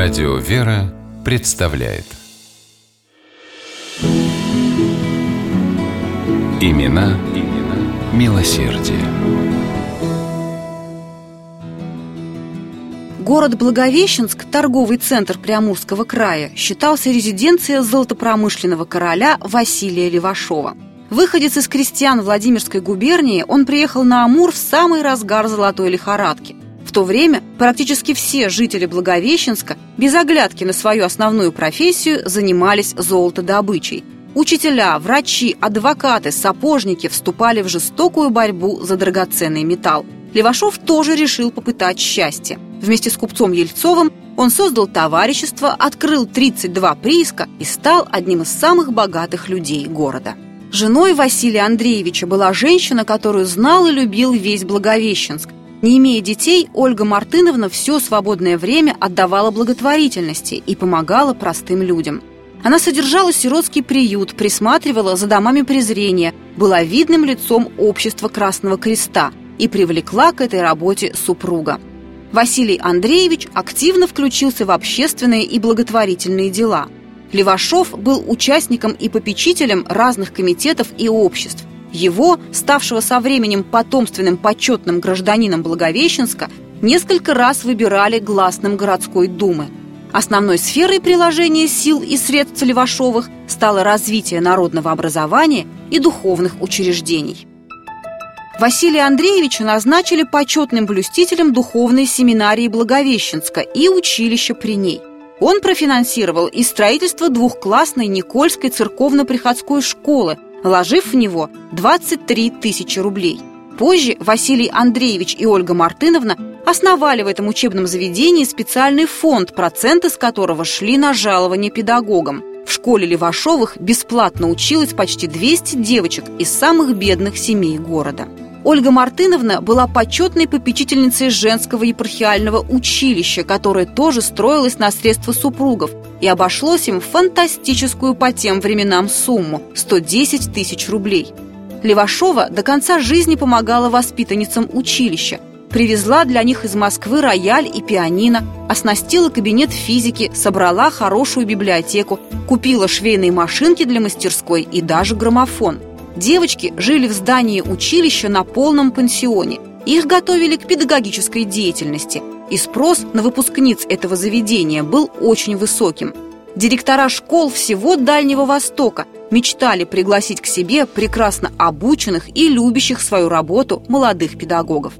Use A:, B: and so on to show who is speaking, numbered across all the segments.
A: Радио «Вера» представляет Имена, имена милосердие.
B: Город Благовещенск, торговый центр Приамурского края, считался резиденцией золотопромышленного короля Василия Левашова. Выходец из крестьян Владимирской губернии, он приехал на Амур в самый разгар золотой лихорадки – в то время практически все жители Благовещенска без оглядки на свою основную профессию занимались золотодобычей. Учителя, врачи, адвокаты, сапожники вступали в жестокую борьбу за драгоценный металл. Левашов тоже решил попытать счастье. Вместе с купцом Ельцовым он создал товарищество, открыл 32 прииска и стал одним из самых богатых людей города. Женой Василия Андреевича была женщина, которую знал и любил весь Благовещенск. Не имея детей, Ольга Мартыновна все свободное время отдавала благотворительности и помогала простым людям. Она содержала сиротский приют, присматривала за домами презрения, была видным лицом общества Красного Креста и привлекла к этой работе супруга. Василий Андреевич активно включился в общественные и благотворительные дела. Левашов был участником и попечителем разных комитетов и обществ, его, ставшего со временем потомственным почетным гражданином Благовещенска, несколько раз выбирали гласным городской думы. Основной сферой приложения сил и средств Левашовых стало развитие народного образования и духовных учреждений. Василия Андреевича назначили почетным блюстителем духовной семинарии Благовещенска и училища при ней. Он профинансировал и строительство двухклассной Никольской церковно-приходской школы, вложив в него 23 тысячи рублей. Позже Василий Андреевич и Ольга Мартыновна основали в этом учебном заведении специальный фонд, проценты с которого шли на жалование педагогам. В школе Левашовых бесплатно училось почти 200 девочек из самых бедных семей города. Ольга Мартыновна была почетной попечительницей женского епархиального училища, которое тоже строилось на средства супругов, и обошлось им фантастическую по тем временам сумму – 110 тысяч рублей. Левашова до конца жизни помогала воспитанницам училища, привезла для них из Москвы рояль и пианино, оснастила кабинет физики, собрала хорошую библиотеку, купила швейные машинки для мастерской и даже граммофон – Девочки жили в здании училища на полном пансионе. Их готовили к педагогической деятельности, и спрос на выпускниц этого заведения был очень высоким. Директора школ всего Дальнего Востока мечтали пригласить к себе прекрасно обученных и любящих свою работу молодых педагогов.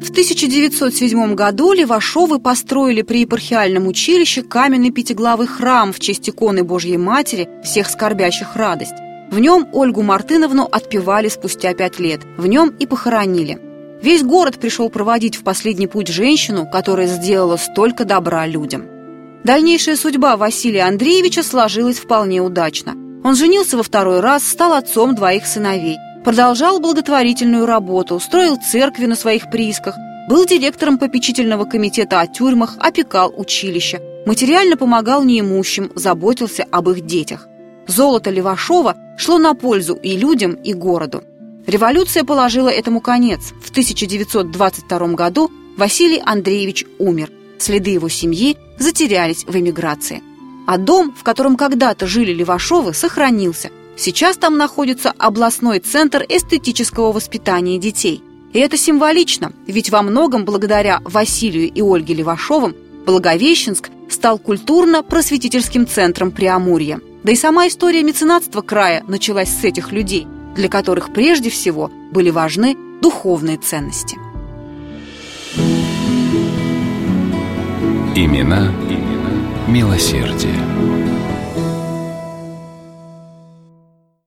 B: В 1907 году Левашовы построили при епархиальном училище каменный пятиглавый храм в честь иконы Божьей Матери всех скорбящих радость. В нем Ольгу Мартыновну отпевали спустя пять лет, в нем и похоронили. Весь город пришел проводить в последний путь женщину, которая сделала столько добра людям. Дальнейшая судьба Василия Андреевича сложилась вполне удачно. Он женился во второй раз, стал отцом двоих сыновей, продолжал благотворительную работу, строил церкви на своих приисках, был директором попечительного комитета о тюрьмах, опекал училище, материально помогал неимущим, заботился об их детях. Золото Левашова шло на пользу и людям, и городу. Революция положила этому конец. В 1922 году Василий Андреевич умер. Следы его семьи затерялись в эмиграции. А дом, в котором когда-то жили Левашовы, сохранился. Сейчас там находится областной центр эстетического воспитания детей. И это символично, ведь во многом благодаря Василию и Ольге Левашовым Благовещенск стал культурно-просветительским центром Преамурья. Да и сама история меценатства края началась с этих людей, для которых прежде всего были важны духовные ценности.
A: Имена, имена милосердия.